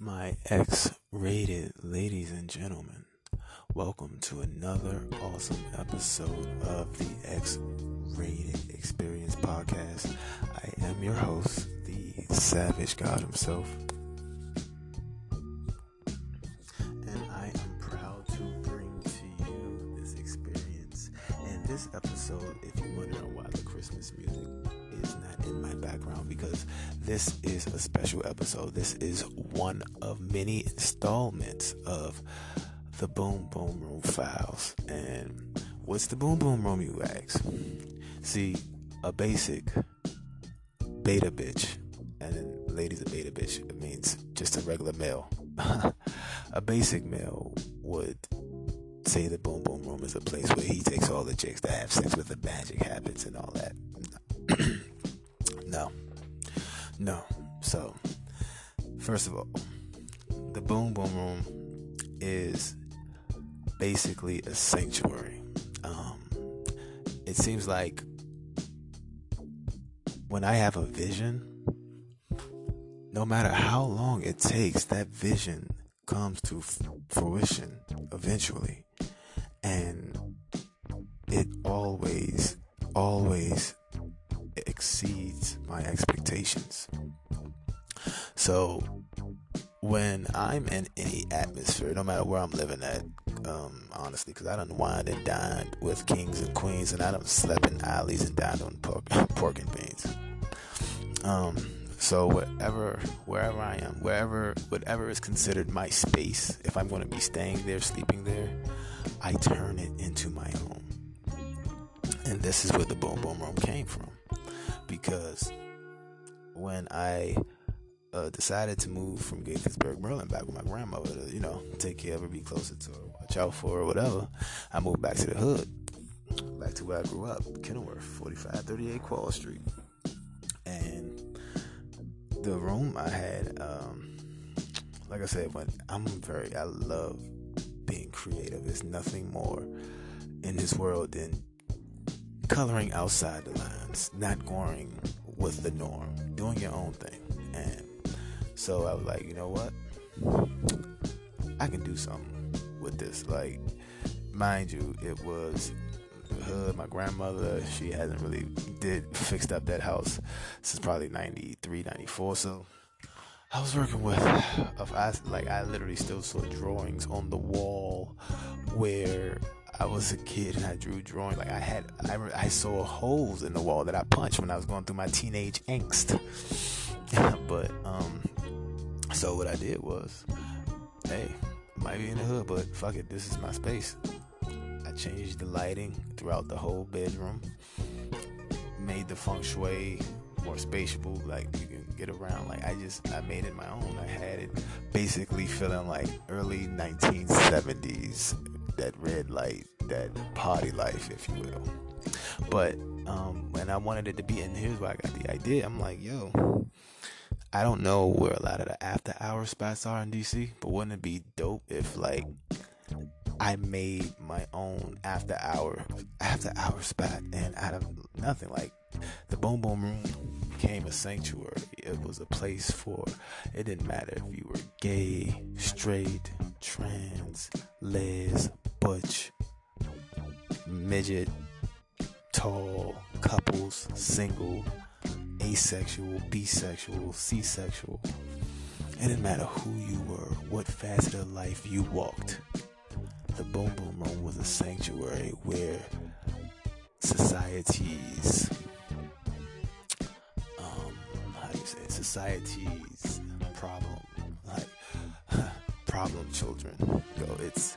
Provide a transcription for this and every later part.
My X rated ladies and gentlemen, welcome to another awesome episode of the X rated experience podcast. I am your host, the Savage God himself. And I am proud to bring to you this experience. And this episode, if you wonder why the Christmas music is not in my background because this is a special episode. This is one of many installments of the Boom Boom Room files. And what's the Boom Boom Room, you ask? See, a basic beta bitch, and ladies, a beta bitch, it means just a regular male. a basic male would say the Boom Boom Room is a place where he takes all the chicks to have sex with the magic habits and all that. no. No. So, first of all, the Boom Boom Room is basically a sanctuary. Um, it seems like when I have a vision, no matter how long it takes, that vision comes to fruition eventually. And it always, always exceeds my expectations. So when I'm in any atmosphere, no matter where I'm living at, um, honestly, because I done wined and dined with kings and queens, and I done slept in alleys and dined on pork, pork and beans. Um, so wherever, wherever I am, wherever, whatever is considered my space, if I'm going to be staying there, sleeping there, I turn it into my home. And this is where the boom boom room came from, because when I uh, decided to move from Gaithersburg, Maryland, back with my grandmother to, you know, take care of her, be closer to her, watch out for her, whatever. I moved back to the hood, back to where I grew up, Kenilworth, 4538 Quarles Street. And the room I had, um, like I said, when I'm very, I love being creative. There's nothing more in this world than coloring outside the lines, not going with the norm, doing your own thing. And so I was like, you know what? I can do something with this. Like, mind you, it was hood. My grandmother, she hasn't really did fixed up that house since probably 93, 94. So I was working with, I, like, I literally still saw drawings on the wall where I was a kid and I drew drawings. Like I had, I, I saw holes in the wall that I punched when I was going through my teenage angst. but um, so what I did was, hey, might be in the hood, but fuck it, this is my space. I changed the lighting throughout the whole bedroom, made the feng shui more spatiable, like you can get around. Like I just, I made it my own. I had it basically feeling like early 1970s that red light, that party life, if you will. But um, when I wanted it to be, and here's where I got the idea. I'm like, yo, I don't know where a lot of the after hour spots are in DC, but wouldn't it be dope if like I made my own after hour after hour spot and out of nothing like the Boom Boom Room became a sanctuary. It was a place for it didn't matter if you were gay, straight, trans, les, butch, midget, tall, couples, single, asexual, bisexual, C-sexual. It didn't matter who you were, what facet of life you walked. The Boom Boom Room was a sanctuary where societies, um how do you say it? society's problem problem children. Go it's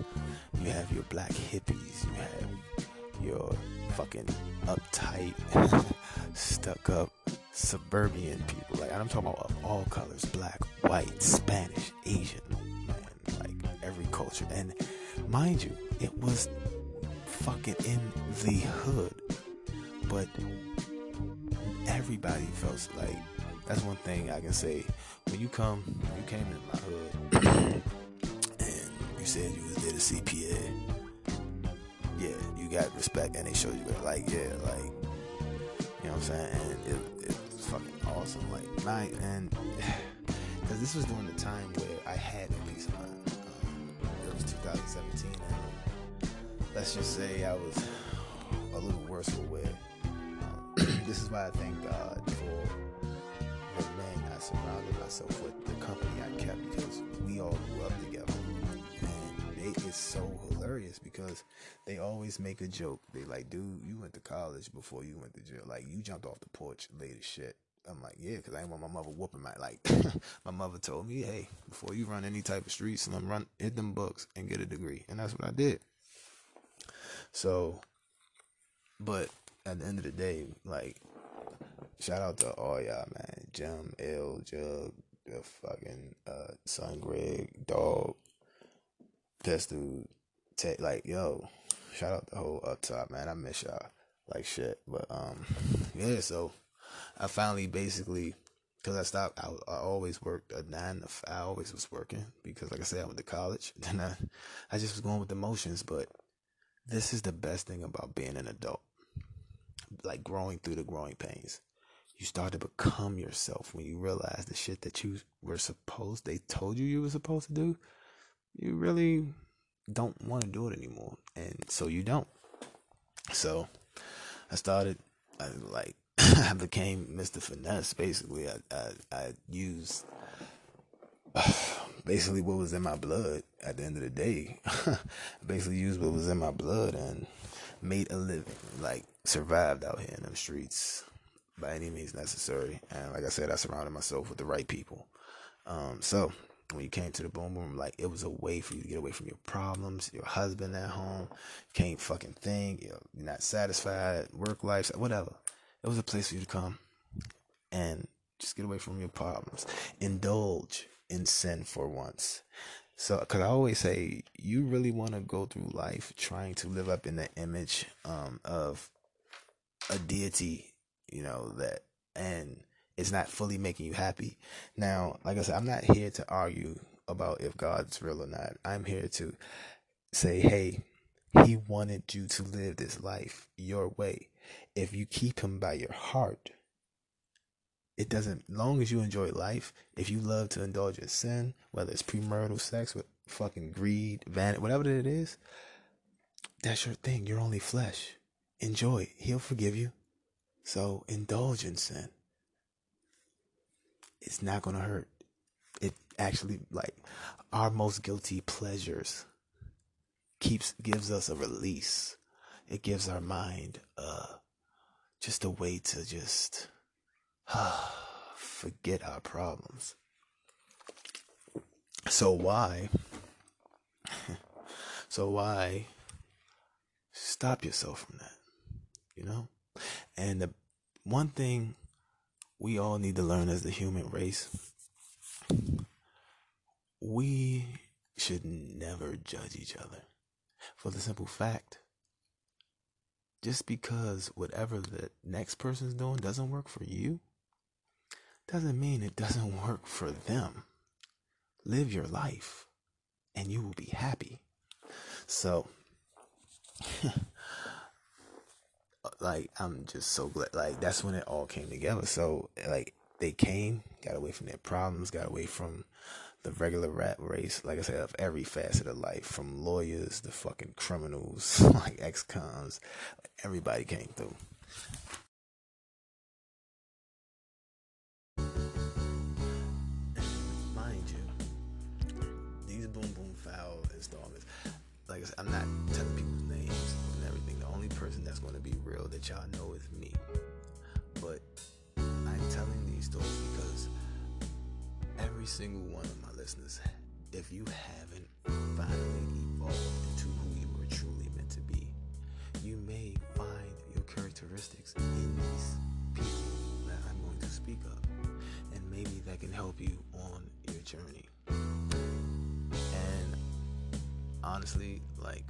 you have your black hippies you have your fucking uptight stuck up suburban people. Like i'm talking about all colors black white spanish asian man like every culture. And mind you it was fucking in the hood but everybody felt like that's one thing I can say. When you come, you came in my hood, you said you was there to CPA. Yeah, you got respect, and they showed you it. like, yeah, like, you know what I'm saying, and it, it was fucking awesome. Like, my and because this was during the time where I had no peace of mind. Um, it was 2017, and let's just say I was a little worse for wear. Um, this is why I thank God for the men I surrounded myself with, the company I kept, because we all grew up together. It is so hilarious because they always make a joke. They like, dude, you went to college before you went to jail. Like, you jumped off the porch late as shit. I'm like, yeah, because I didn't want my mother whooping my like. my mother told me, hey, before you run any type of streets, and I'm run hit them books and get a degree, and that's what I did. So, but at the end of the day, like, shout out to all y'all, man. Jim, L, Jug, the fucking uh, Son Greg, Dog, Test Dude, Tech, like, yo, shout out the whole up top, man. I miss y'all like shit. But um, yeah, so I finally basically because I stopped. I, I always worked a nine to five. I always was working because, like I said, I went to college. Then I, I just was going with the motions. But this is the best thing about being an adult, like growing through the growing pains. You start to become yourself when you realize the shit that you were supposed. They told you you were supposed to do. You really don't want to do it anymore, and so you don't. So I started I, like I became Mr. Finesse. Basically, I I, I used basically what was in my blood. At the end of the day, basically used what was in my blood and made a living. Like survived out here in them streets by any means necessary. And like I said, I surrounded myself with the right people. Um, so when you came to the boom boom, like it was a way for you to get away from your problems, your husband at home, can't fucking think, you're not satisfied, work life, whatever it was a place for you to come and just get away from your problems. Indulge in sin for once. So, because I always say, you really want to go through life trying to live up in the image um, of a deity, you know, that, and it's not fully making you happy. Now, like I said, I'm not here to argue about if God's real or not. I'm here to say, hey, he wanted you to live this life your way if you keep him by your heart, it doesn't long as you enjoy life, if you love to indulge in sin, whether it's premarital sex with fucking greed, vanity, whatever it is, that's your thing. You're only flesh. Enjoy. He'll forgive you. So indulge in sin. It's not gonna hurt. It actually like our most guilty pleasures keeps gives us a release. It gives our mind uh just a way to just forget our problems. So why? so why stop yourself from that? You know? And the one thing we all need to learn as the human race, we should never judge each other. For the simple fact just because whatever the next person's doing doesn't work for you doesn't mean it doesn't work for them. Live your life and you will be happy. So, like, I'm just so glad. Like, that's when it all came together. So, like, they came, got away from their problems, got away from the regular rat race, like I said, of every facet of life, from lawyers to fucking criminals, like ex-cons, everybody came through. Mind you, these boom boom foul installments, like I said, I'm not real that y'all know is me. But I'm telling these stories because every single one of my listeners, if you haven't finally evolved into who you were truly meant to be, you may find your characteristics in these people that I'm going to speak of. And maybe that can help you on your journey. And honestly, like,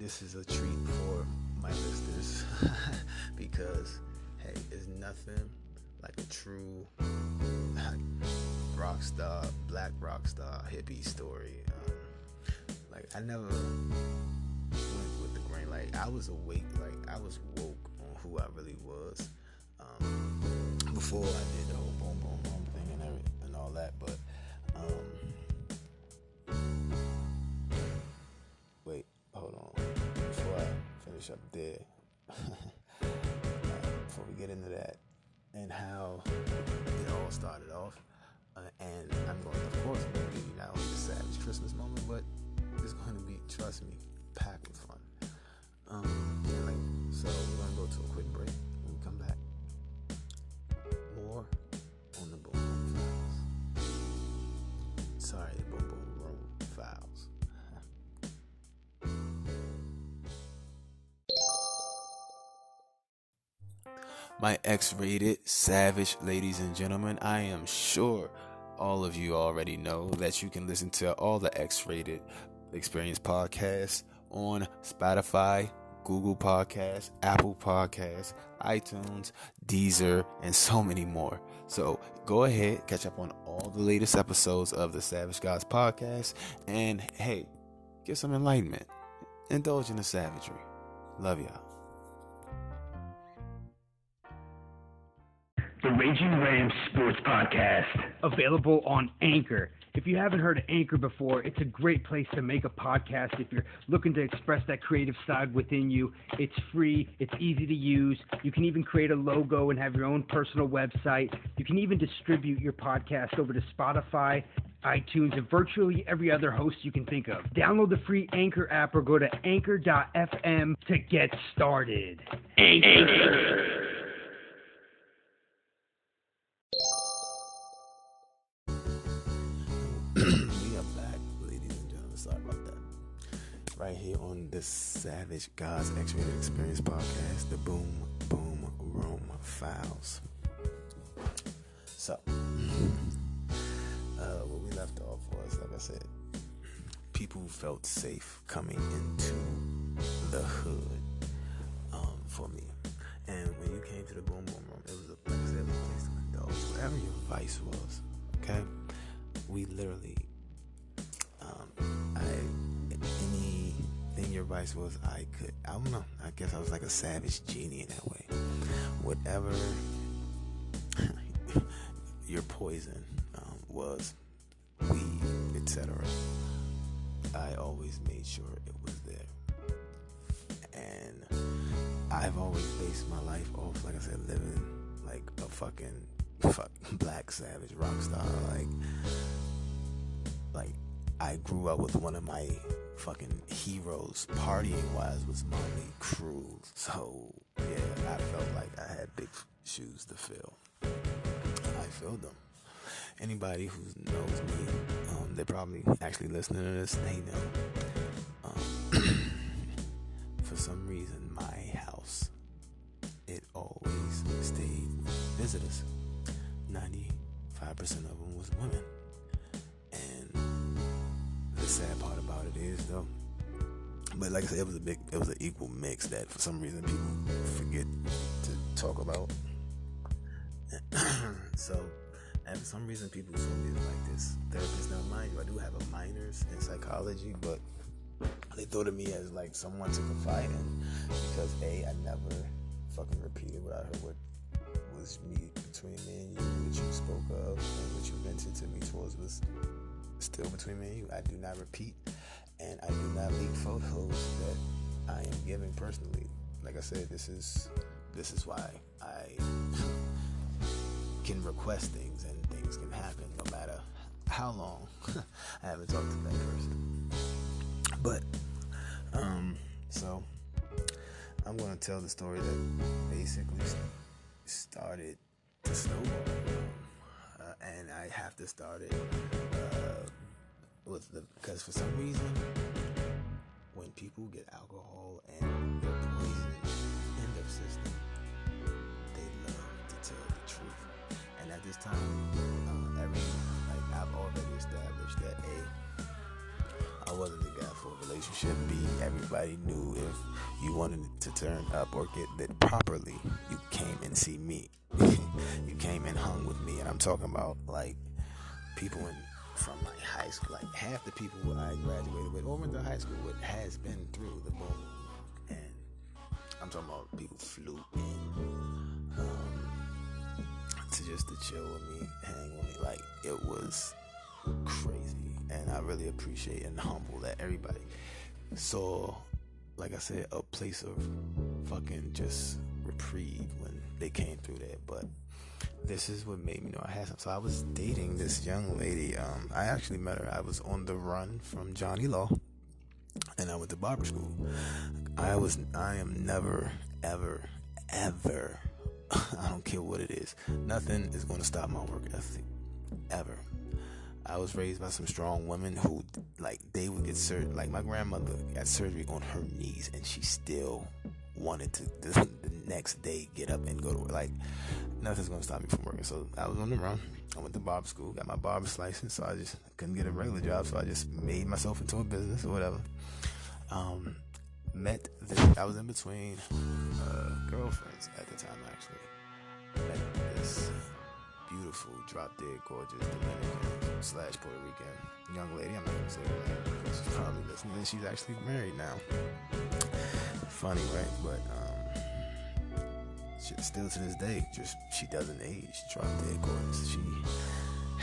this is a treat for my listeners because, hey, it's nothing like a true rock star, black rock star hippie story. Um, like I never went with the grain. Like I was awake. Like I was woke on who I really was um, before I did the whole boom boom boom thing and and how it all started off. Uh, and I'm going, to, of course, you not only the savage Christmas moment, but it's going to be, trust me, packed with fun. Um, like, so we're going to go to a quick break. My X rated savage ladies and gentlemen, I am sure all of you already know that you can listen to all the X rated experience podcasts on Spotify, Google Podcasts, Apple Podcasts, iTunes, Deezer, and so many more. So go ahead, catch up on all the latest episodes of the Savage Gods podcast, and hey, get some enlightenment. Indulge in the savagery. Love y'all. Raging Rams Sports Podcast. Available on Anchor. If you haven't heard of Anchor before, it's a great place to make a podcast. If you're looking to express that creative side within you, it's free, it's easy to use. You can even create a logo and have your own personal website. You can even distribute your podcast over to Spotify, iTunes, and virtually every other host you can think of. Download the free Anchor app or go to anchor.fm to get started. Anchor. we Savage God's X-Rated Experience podcast, the Boom Boom Room Files. So, uh, what we left off was, like I said, people felt safe coming into the hood um, for me. And when you came to the Boom Boom Room, it was a, said, it was a place. Whatever your vice was, okay? we literally anything your vice was I could I don't know I guess I was like a savage genie in that way. Whatever your poison um, was weed etc I always made sure it was there. And I've always based my life off like I said living like a fucking fuck black savage rock star like like I grew up with one of my fucking heroes partying wise was Motley Crue. So yeah, I felt like I had big shoes to fill. I filled them. Anybody who knows me, um, they probably actually listening to this, they know. Um, for some reason, my house, it always stayed with visitors. 95% of them was women sad part about it is though. But like I said, it was a big, it was an equal mix that for some reason people forget to talk about. so, and for some reason people saw me like this therapist. Now, mind you, I do have a minors in psychology, but they thought of me as like someone to confide in because a I never fucking repeated what I heard what was me between me and you, what you spoke of, and what you vented to me towards was still between me and you. I do not repeat and I do not leak photos that I am giving personally. Like I said, this is this is why I can request things and things can happen no matter how long I haven't talked to that person. But um so I'm to tell the story that basically started to snowball. Uh, and I have to start it with the because for some reason when people get alcohol and their poison in their system, they love to tell the truth. And at this time, uh, like I've already established that a I wasn't the guy for a relationship. B everybody knew if you wanted to turn up or get lit properly, you came and see me. you came and hung with me, and I'm talking about like people in from like high school, like half the people I graduated with or went to high school with has been through the boom. And I'm talking about people flew in um, to just to chill with me, hang with me. Like it was crazy, and I really appreciate and humble that everybody saw, like I said, a place of fucking just reprieve when they came through there. But this is what made me know I had some. So I was dating this young lady. Um, I actually met her. I was on the run from Johnny Law, and I went to barber school. I was. I am never, ever, ever. I don't care what it is. Nothing is going to stop my work ethic, ever. I was raised by some strong women who, like, they would get surgery. Like my grandmother got surgery on her knees, and she still wanted to the, the next day get up and go to work. Like nothing's gonna stop me from working. So I was on the run. I went to barber school, got my barber's license, so I just couldn't get a regular job, so I just made myself into a business or whatever. Um, met this, I was in between uh, girlfriends at the time actually. Met this beautiful, drop dead, gorgeous Dominican slash Puerto Rican young lady. I'm not gonna say her name she's probably listening. She's actually married now. Funny, right? But um, she, still to this day, just she doesn't age. She drop dead gorgeous. She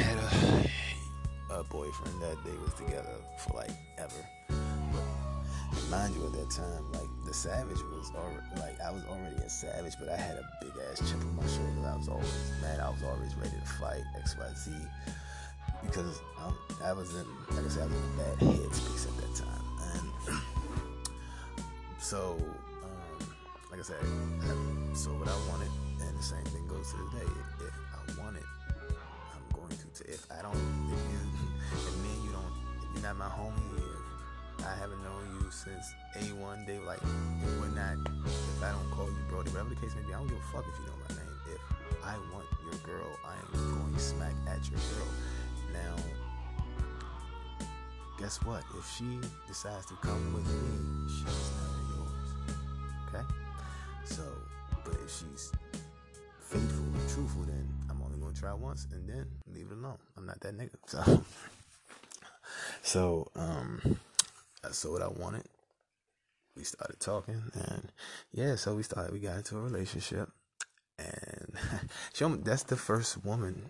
had a, a boyfriend that they was together for like ever. But mind you, at that time, like the savage was already like I was already a savage, but I had a big ass chip on my shoulder. I was always man, I was always ready to fight X Y Z because um, I was in like I said, I was in a bad headspace at that time, so um, like I said, I, so what I wanted, and the same thing goes to this day. If I want it, I'm going to. If I don't, if you, and you don't, if you're not my homie, if I haven't known you since A1 day, like if we're not, if I don't call you Brody, whatever the case may be, I don't give a fuck if you know my name. If I want your girl, I am going to smack at your girl. Now, guess what? If she decides to come with me, she's never she's faithful and truthful, then I'm only gonna try once and then leave it alone. I'm not that nigga. So, so um, I saw what I wanted. We started talking, and yeah, so we started. We got into a relationship, and she, that's the first woman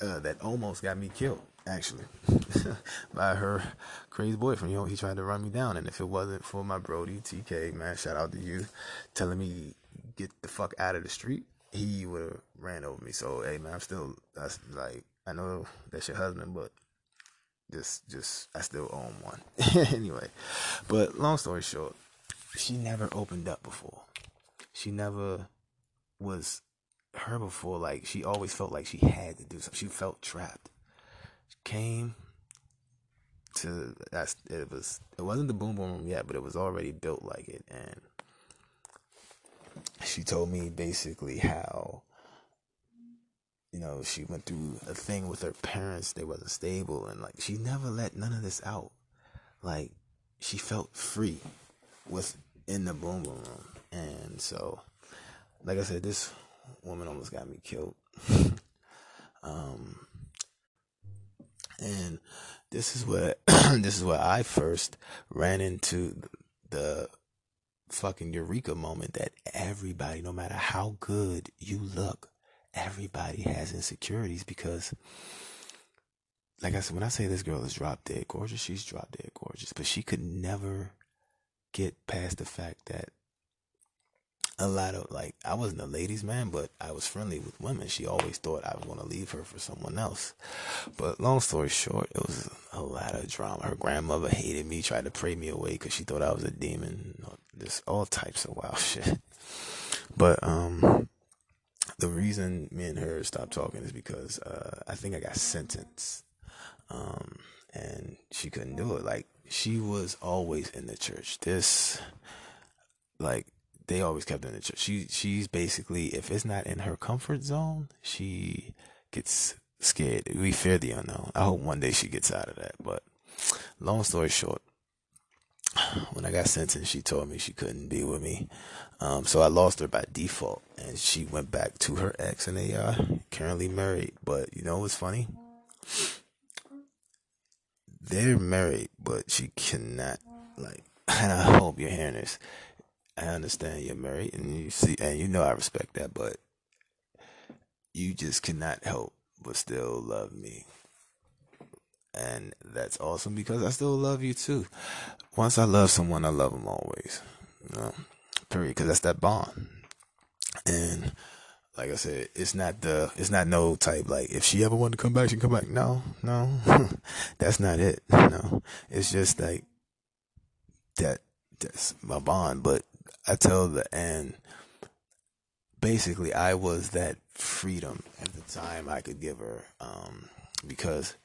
uh, that almost got me killed, actually, by her crazy boyfriend. You know, he tried to run me down, and if it wasn't for my Brody TK, man, shout out to you, telling me get the fuck out of the street, he would have ran over me. So, hey, man, I'm still that's like I know that's your husband, but just just I still own one anyway. But long story short, she never opened up before. She never was her before, like she always felt like she had to do something. She felt trapped. She came to that's it was it wasn't the boom boom room yet, but it was already built like it, and she told me basically how you know she went through a thing with her parents. They wasn't stable, and like she never let none of this out. Like she felt free with in the boom boom room, and so like I said, this woman almost got me killed. um, and this is where this is where I first ran into the fucking eureka moment that everybody, no matter how good you look, everybody has insecurities because like I said, when I say this girl is drop dead gorgeous, she's drop dead gorgeous, but she could never get past the fact that a lot of like I wasn't a ladies man, but I was friendly with women. She always thought I was gonna leave her for someone else. But long story short, it was a lot of drama. Her grandmother hated me, tried to pray me away because she thought I was a demon. Just all types of wild shit. But um, the reason me and her stopped talking is because uh, I think I got sentenced. Um, and she couldn't do it. Like she was always in the church. This, like they always kept in the church. She she's basically if it's not in her comfort zone, she gets scared. We fear the unknown. I hope one day she gets out of that. But long story short, when I got sentenced, she told me she couldn't be with me. Um, so I lost her by default, and she went back to her ex, and they are currently married. But you know what's funny? They're married, but she cannot like. And I hope you're hearing this. I understand you're married and you see and you know I respect that, but you just cannot help but still love me. And that's awesome because I still love you too. Once I love someone, I love them always. You know, period. Because that's that bond. And like I said, it's not the it's not no type like if she ever wanted to come back, she can come back. No, no, that's not it. No, it's just like that. That's my bond. But I tell the and basically I was that freedom at the time I could give her, um, because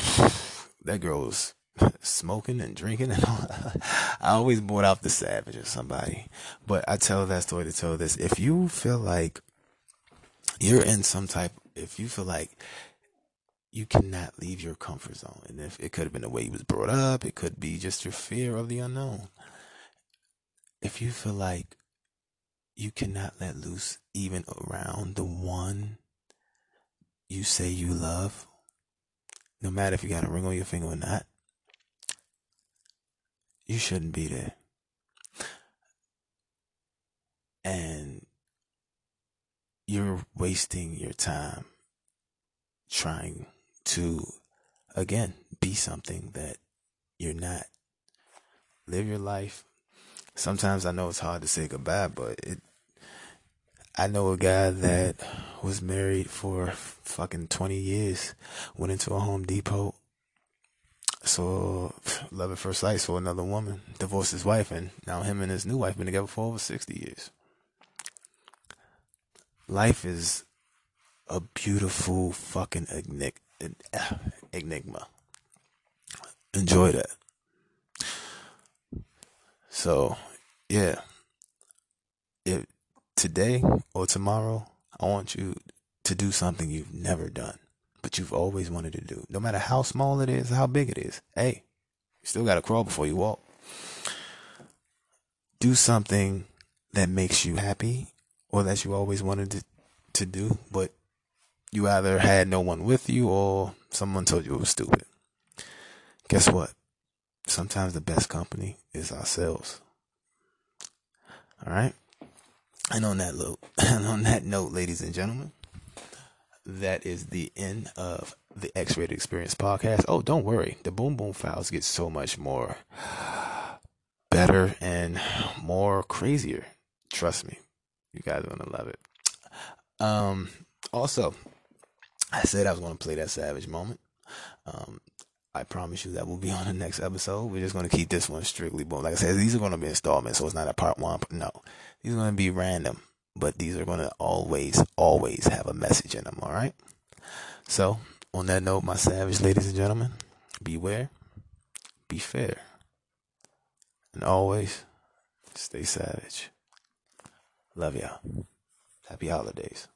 that girl was smoking and drinking and all. I always brought out the savage or somebody. But I tell that story to tell this. If you feel like you're in some type, if you feel like you cannot leave your comfort zone, and if it could have been the way you was brought up, it could be just your fear of the unknown. If you feel like you cannot let loose even around the one you say you love, no matter if you got a ring on your finger or not, you shouldn't be there. And you're wasting your time trying to, again, be something that you're not. Live your life. Sometimes I know it's hard to say goodbye, but it. I know a guy that was married for fucking 20 years, went into a Home Depot, saw love at first sight, saw another woman, divorced his wife, and now him and his new wife been together for over 60 years. Life is a beautiful fucking enigma. Enjoy that. So, yeah. If today or tomorrow, I want you to do something you've never done, but you've always wanted to do. No matter how small it is, how big it is. Hey, you still got to crawl before you walk. Do something that makes you happy or that you always wanted to, to do, but you either had no one with you or someone told you it was stupid. Guess what? Sometimes the best company is ourselves. All right. And on that note, and on that note, ladies and gentlemen, that is the end of the X-Rated Experience podcast. Oh, don't worry, the Boom Boom Files get so much more better and more crazier. Trust me, you guys are gonna love it. Um, also, I said I was gonna play that Savage moment. Um, I promise you that will be on the next episode. We're just gonna keep this one strictly boom. Like I said, these are gonna be installments, so it's not a part one. No, these are gonna be random, but these are gonna always, always have a message in them. All right. So, on that note, my savage ladies and gentlemen, beware, be fair, and always stay savage. Love y'all. Happy holidays.